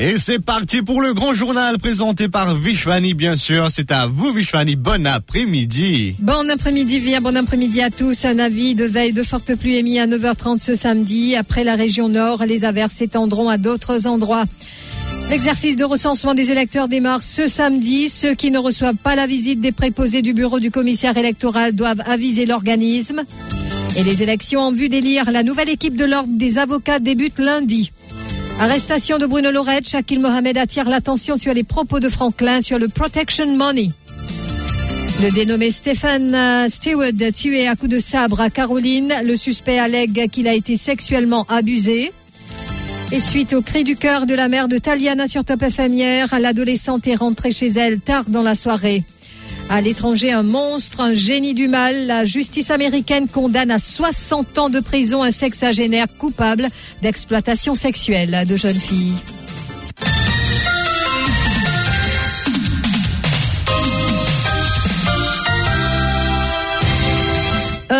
Et c'est parti pour le grand journal présenté par Vishwani, bien sûr. C'est à vous, Vishwani. Bon après-midi. Bon après-midi, Via. Bon après-midi à tous. Un avis de veille de forte pluie émis à 9h30 ce samedi. Après la région nord, les averses s'étendront à d'autres endroits. L'exercice de recensement des électeurs démarre ce samedi. Ceux qui ne reçoivent pas la visite des préposés du bureau du commissaire électoral doivent aviser l'organisme. Et les élections en vue d'élire la nouvelle équipe de l'ordre des avocats débutent lundi. Arrestation de Bruno Lorette, Shakil Mohamed attire l'attention sur les propos de Franklin sur le protection money. Le dénommé Stephen euh, Stewart tué à coups de sabre à Caroline. Le suspect allègue qu'il a été sexuellement abusé. Et suite au cri du cœur de la mère de Taliana sur Top FM hier, l'adolescente est rentrée chez elle tard dans la soirée. À l'étranger, un monstre, un génie du mal. La justice américaine condamne à 60 ans de prison un sexagénaire coupable d'exploitation sexuelle de jeunes filles.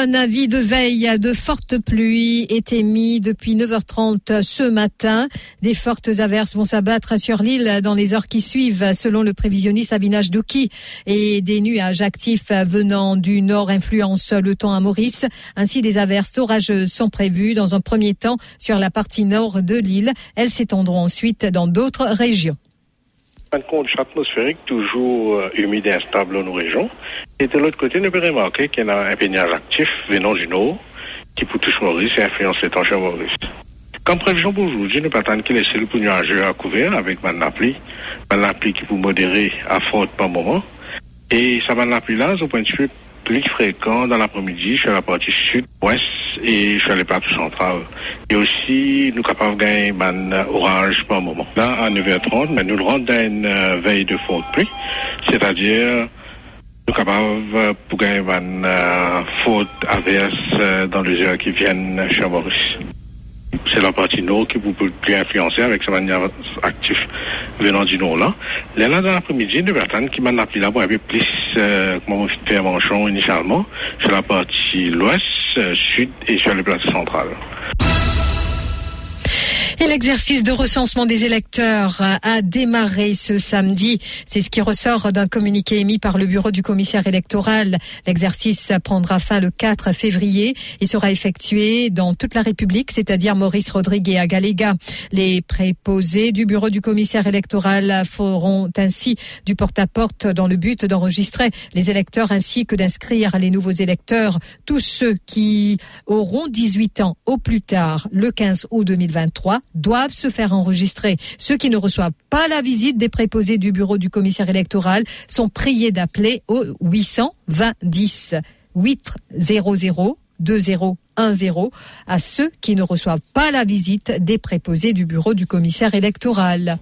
Un avis de veille de forte pluie est émis depuis 9h30 ce matin. Des fortes averses vont s'abattre sur l'île dans les heures qui suivent, selon le prévisionniste Abinage Douki. Et des nuages actifs venant du nord influencent le temps à Maurice. Ainsi, des averses orageuses sont prévues dans un premier temps sur la partie nord de l'île. Elles s'étendront ensuite dans d'autres régions. Un condition atmosphérique toujours euh, humide et instable dans nos régions. Et de l'autre côté, nous pouvons remarquer qu'il y a un peignage actif venant du nord qui peut toucher Maurice et influencer les temps chez Maurice. Comme prévision pour aujourd'hui, nous attendre qu'il laisse le pour nuageux à couvert avec ma pluie, ma pluie qui peut modérer à forte par moment. Et ça pluie là, au point de vue plus fréquent dans l'après-midi sur la partie sud-ouest et sur les parties centrales. Et aussi, nous capables de gagner un orange par moment. Là, à 9h30, mais nous rentrons dans une euh, veille de forte pluie, c'est-à-dire nous capables pour gagner une euh, faute averse euh, dans les heures qui viennent chez Maurice c'est la partie nord qui vous peut plus influencer avec sa manière active venant du nord là. Là, dans l'après-midi, nous attendre qui m'a appelé là pour avoir plus, euh, comment on manchon initialement, sur la partie l'ouest, euh, sud et sur les places centrales. Et l'exercice de recensement des électeurs a démarré ce samedi. C'est ce qui ressort d'un communiqué émis par le bureau du commissaire électoral. L'exercice prendra fin le 4 février et sera effectué dans toute la République, c'est-à-dire Maurice Rodrigue et Agalega. Les préposés du bureau du commissaire électoral feront ainsi du porte-à-porte dans le but d'enregistrer les électeurs ainsi que d'inscrire les nouveaux électeurs. Tous ceux qui auront 18 ans au plus tard le 15 août 2023 doivent se faire enregistrer. Ceux qui ne reçoivent pas la visite des préposés du bureau du commissaire électoral sont priés d'appeler au 820 10 800 2010 à ceux qui ne reçoivent pas la visite des préposés du bureau du commissaire électoral.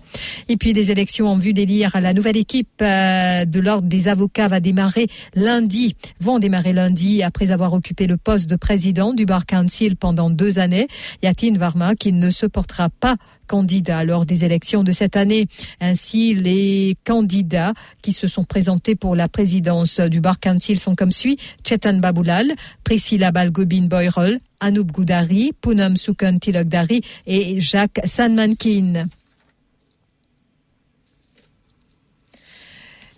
Et puis les élections en vue d'élire la nouvelle équipe euh, de l'ordre des avocats va démarrer lundi, vont démarrer lundi après avoir occupé le poste de président du Bar Council pendant deux années. Yatin Varma qui ne se portera pas candidat lors des élections de cette année. Ainsi, les candidats qui se sont présentés pour la présidence du Bar Council sont comme suit Chetan Baboulal, Priscilla Balgobin Boyrol, Anoub Goudari, Poonam Sukan Tilokdari et Jacques Sanmankin.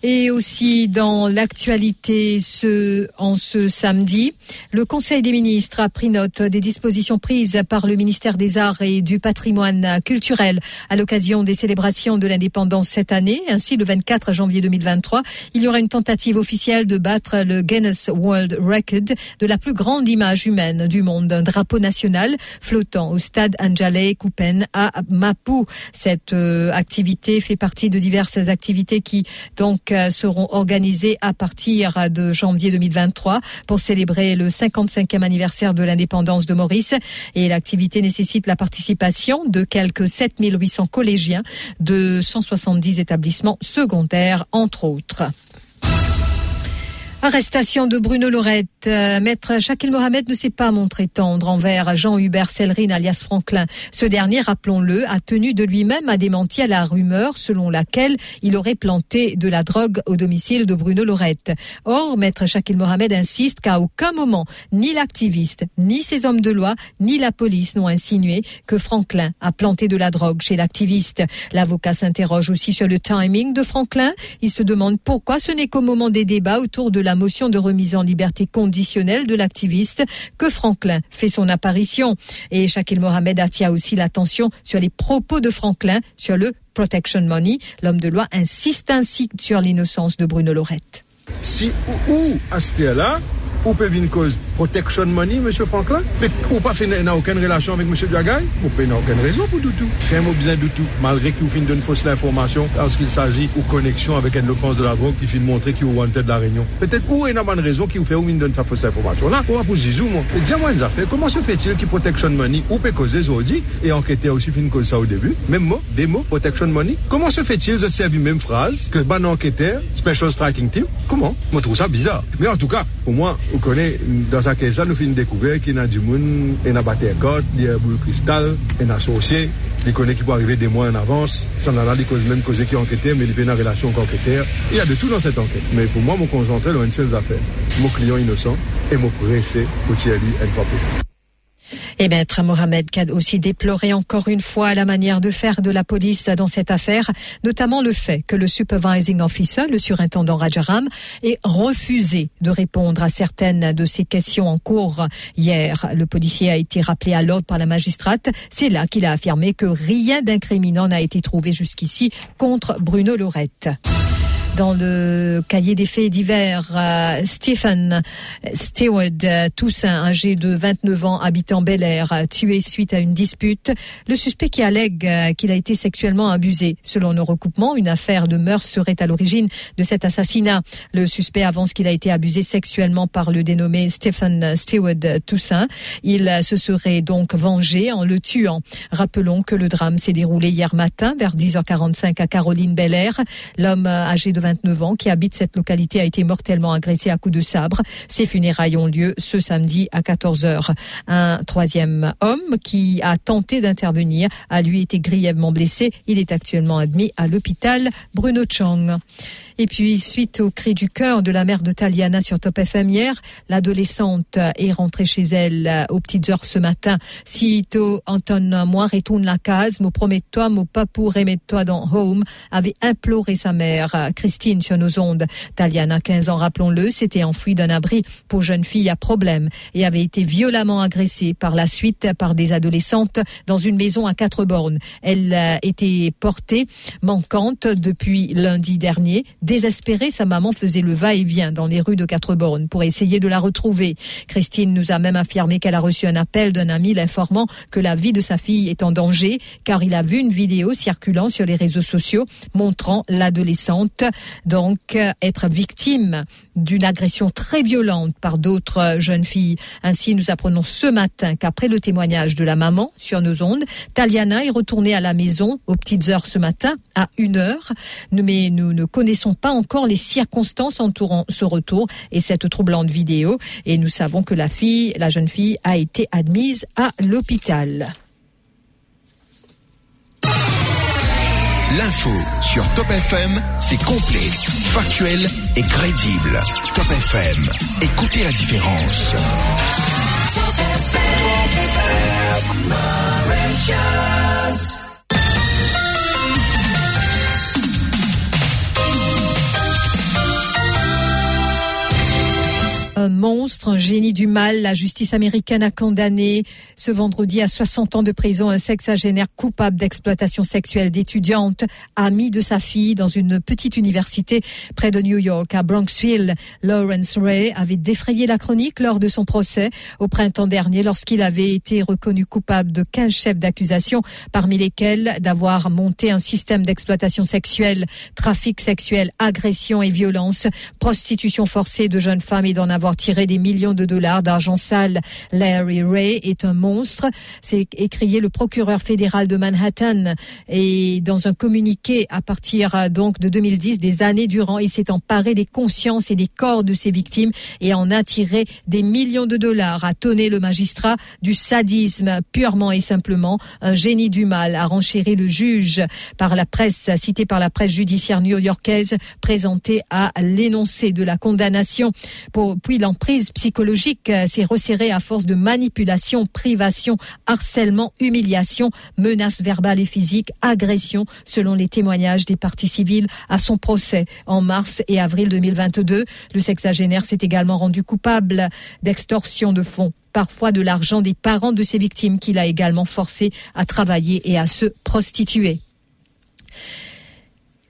Et aussi dans l'actualité ce, en ce samedi, le Conseil des ministres a pris note des dispositions prises par le ministère des Arts et du Patrimoine culturel à l'occasion des célébrations de l'indépendance cette année. Ainsi, le 24 janvier 2023, il y aura une tentative officielle de battre le Guinness World Record de la plus grande image humaine du monde, un drapeau national flottant au stade Anjale Kupen à Mapu. Cette euh, activité fait partie de diverses activités qui donc euh, seront organisées à partir de janvier 2023 pour célébrer le 55e anniversaire de l'indépendance de Maurice. Et l'activité nécessite la participation de quelques 7800 collégiens de 170 établissements secondaires, entre autres. Arrestation de Bruno Lorette. Euh, Maître Shakil Mohamed ne s'est pas montré tendre envers Jean-Hubert Sellerine alias Franklin. Ce dernier, rappelons-le, a tenu de lui-même à démentir la rumeur selon laquelle il aurait planté de la drogue au domicile de Bruno Lorette. Or, Maître Shakil Mohamed insiste qu'à aucun moment, ni l'activiste, ni ses hommes de loi, ni la police n'ont insinué que Franklin a planté de la drogue chez l'activiste. L'avocat s'interroge aussi sur le timing de Franklin. Il se demande pourquoi ce n'est qu'au moment des débats autour de la motion de remise en liberté conditionnelle de l'activiste que Franklin fait son apparition. Et Shakil Mohamed attire aussi l'attention sur les propos de Franklin sur le protection money. L'homme de loi insiste ainsi sur l'innocence de Bruno Lorette. Si ou, ce là Ou pe vin koz protection money, M. Franklin? Pe ou pa fe nan oken relasyon avik M. Diagay? Ou pe nan oken rezon pou doutou? Fè mou bizan doutou, malre ki ou fin don fos la informasyon anskil saji ou koneksyon avik en l'offense de la drogue ki fin montre ki ou wanted la reyon. Petèt ou e nan ban rezon ki ou fe ou min don sa fos la informasyon la, ou apou zizou moun. E diyan mwen zafè, koman se fè til ki protection money ou pe koze zodi e anketè ou si fin koz sa ou debu? Mem mou, demo, protection money. Koman se fè til ze servi mem fraz ke ban anketè, special striking team? Koman? Mwen trou sa bizar. Men an tou ka, pou mwen on connaît, dans sa caisse, nous finissons découvrir qu'il y a du monde, il y a battu côte, il y a boule cristal, il y a associé, il connaît qui peut arriver des mois en avance, sans aller cause même cause qui enquêteur, mais il y a une relation enquêteur. Il y a de tout dans cette enquête. Mais pour moi, mon concentrer dans une seule affaire. Mon client innocent et mon pressé pour tirer une fois pour. Et maître Mohamed a aussi déploré encore une fois la manière de faire de la police dans cette affaire, notamment le fait que le supervising officer, le surintendant Rajaram, ait refusé de répondre à certaines de ces questions en cours hier. Le policier a été rappelé à l'ordre par la magistrate. C'est là qu'il a affirmé que rien d'incriminant n'a été trouvé jusqu'ici contre Bruno Lorette dans le cahier des faits divers. Euh, Stephen Stewart euh, Toussaint, âgé de 29 ans, habitant Bel Air, tué suite à une dispute. Le suspect qui allègue euh, qu'il a été sexuellement abusé. Selon nos recoupements, une affaire de meurtre serait à l'origine de cet assassinat. Le suspect avance qu'il a été abusé sexuellement par le dénommé Stephen Stewart Toussaint. Il se serait donc vengé en le tuant. Rappelons que le drame s'est déroulé hier matin vers 10h45 à Caroline Bel Air. L'homme âgé de 29 ans, qui habite cette localité, a été mortellement agressé à coups de sabre. Ses funérailles ont lieu ce samedi à 14 h Un troisième homme qui a tenté d'intervenir a lui été grièvement blessé. Il est actuellement admis à l'hôpital Bruno Chang. Et puis, suite au cri du cœur de la mère de Taliana sur Top FM hier, l'adolescente est rentrée chez elle aux petites heures ce matin. Sito Anton, moi, retourne la case, me promets-toi, mon papou, remets-toi dans Home, avait imploré sa mère, Christine, sur nos ondes. Taliana, 15 ans, rappelons-le, s'était enfuie d'un abri pour jeune fille à problème et avait été violemment agressée par la suite par des adolescentes dans une maison à quatre bornes. Elle était portée manquante depuis lundi dernier Désespérée, sa maman faisait le va-et-vient dans les rues de Quatre-Bornes pour essayer de la retrouver. Christine nous a même affirmé qu'elle a reçu un appel d'un ami l'informant que la vie de sa fille est en danger car il a vu une vidéo circulant sur les réseaux sociaux montrant l'adolescente donc être victime d'une agression très violente par d'autres jeunes filles. Ainsi, nous apprenons ce matin qu'après le témoignage de la maman sur nos ondes, Taliana est retournée à la maison aux petites heures ce matin à une heure. Mais nous ne connaissons pas encore les circonstances entourant ce retour et cette troublante vidéo. Et nous savons que la fille, la jeune fille, a été admise à l'hôpital. L'info sur Top FM, c'est complet, factuel et crédible. Top FM, écoutez la différence. Un génie du mal. La justice américaine a condamné ce vendredi à 60 ans de prison un sexagénaire coupable d'exploitation sexuelle d'étudiantes, amie de sa fille dans une petite université près de New York, à Bronxville. Lawrence Ray avait défrayé la chronique lors de son procès au printemps dernier lorsqu'il avait été reconnu coupable de 15 chefs d'accusation, parmi lesquels d'avoir monté un système d'exploitation sexuelle, trafic sexuel, agression et violence, prostitution forcée de jeunes femmes et d'en avoir tiré des de dollars d'argent sale. Larry Ray est un monstre. C'est écrié le procureur fédéral de Manhattan. Et dans un communiqué à partir euh, donc de 2010, des années durant, il s'est emparé des consciences et des corps de ses victimes et en a tiré des millions de dollars, a tonné le magistrat du sadisme purement et simplement, un génie du mal, a renchéri le juge par la presse, cité par la presse judiciaire new-yorkaise, présenté à l'énoncé de la condamnation. Pour, puis l'emprise psychologique euh, s'est resserrée à force de manipulation, privation, harcèlement, humiliation, menaces verbales et physiques, agression, selon les témoignages des parties civiles à son procès en mars et avril 2022. Le sexagénaire s'est également rendu coupable d'extorsion de fonds parfois de l'argent des parents de ses victimes qu'il a également forcé à travailler et à se prostituer.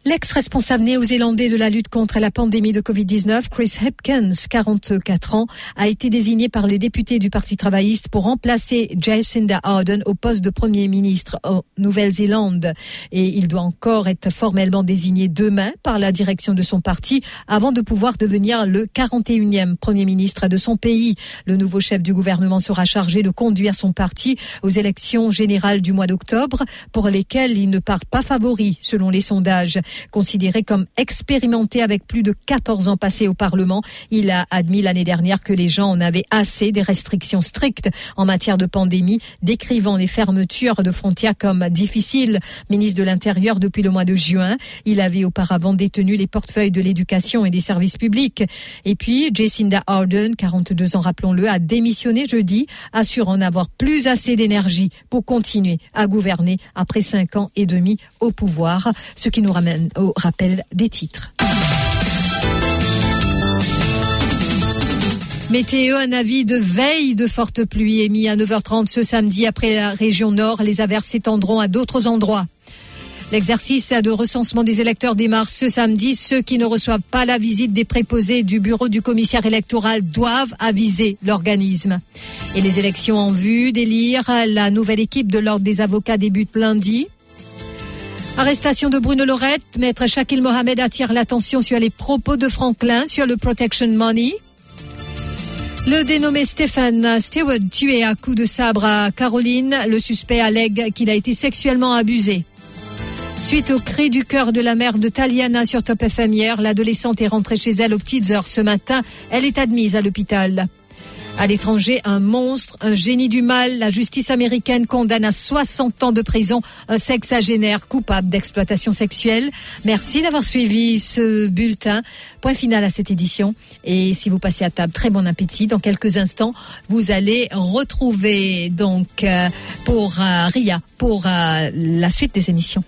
L'ex-responsable néo-zélandais de la lutte contre la pandémie de Covid-19, Chris Hipkins, 44 ans, a été désigné par les députés du Parti travailliste pour remplacer Jacinda Ardern au poste de Premier ministre en Nouvelle-Zélande. Et il doit encore être formellement désigné demain par la direction de son parti avant de pouvoir devenir le 41e Premier ministre de son pays. Le nouveau chef du gouvernement sera chargé de conduire son parti aux élections générales du mois d'octobre pour lesquelles il ne part pas favori selon les sondages. Considéré comme expérimenté avec plus de 14 ans passés au Parlement, il a admis l'année dernière que les gens en avaient assez des restrictions strictes en matière de pandémie, décrivant les fermetures de frontières comme difficiles. Ministre de l'Intérieur depuis le mois de juin, il avait auparavant détenu les portefeuilles de l'éducation et des services publics. Et puis, Jacinda Ardern, 42 ans rappelons-le, a démissionné jeudi, assurant n'avoir plus assez d'énergie pour continuer à gouverner après cinq ans et demi au pouvoir, ce qui nous ramène au rappel des titres. Météo, un avis de veille de forte pluie émis à 9h30 ce samedi après la région nord. Les averses s'étendront à d'autres endroits. L'exercice de recensement des électeurs démarre ce samedi. Ceux qui ne reçoivent pas la visite des préposés du bureau du commissaire électoral doivent aviser l'organisme. Et les élections en vue d'élire la nouvelle équipe de l'ordre des avocats débutent lundi. Arrestation de Bruno Lorette. Maître Shakil Mohamed attire l'attention sur les propos de Franklin sur le protection money. Le dénommé Stephen Stewart tué à coups de sabre à Caroline. Le suspect allègue qu'il a été sexuellement abusé. Suite au cri du cœur de la mère de Taliana sur Top FM hier, l'adolescente est rentrée chez elle aux petites heures ce matin. Elle est admise à l'hôpital. À l'étranger, un monstre, un génie du mal. La justice américaine condamne à 60 ans de prison un sexagénaire coupable d'exploitation sexuelle. Merci d'avoir suivi ce bulletin. Point final à cette édition. Et si vous passez à table, très bon appétit. Dans quelques instants, vous allez retrouver donc euh, pour euh, Ria pour euh, la suite des émissions.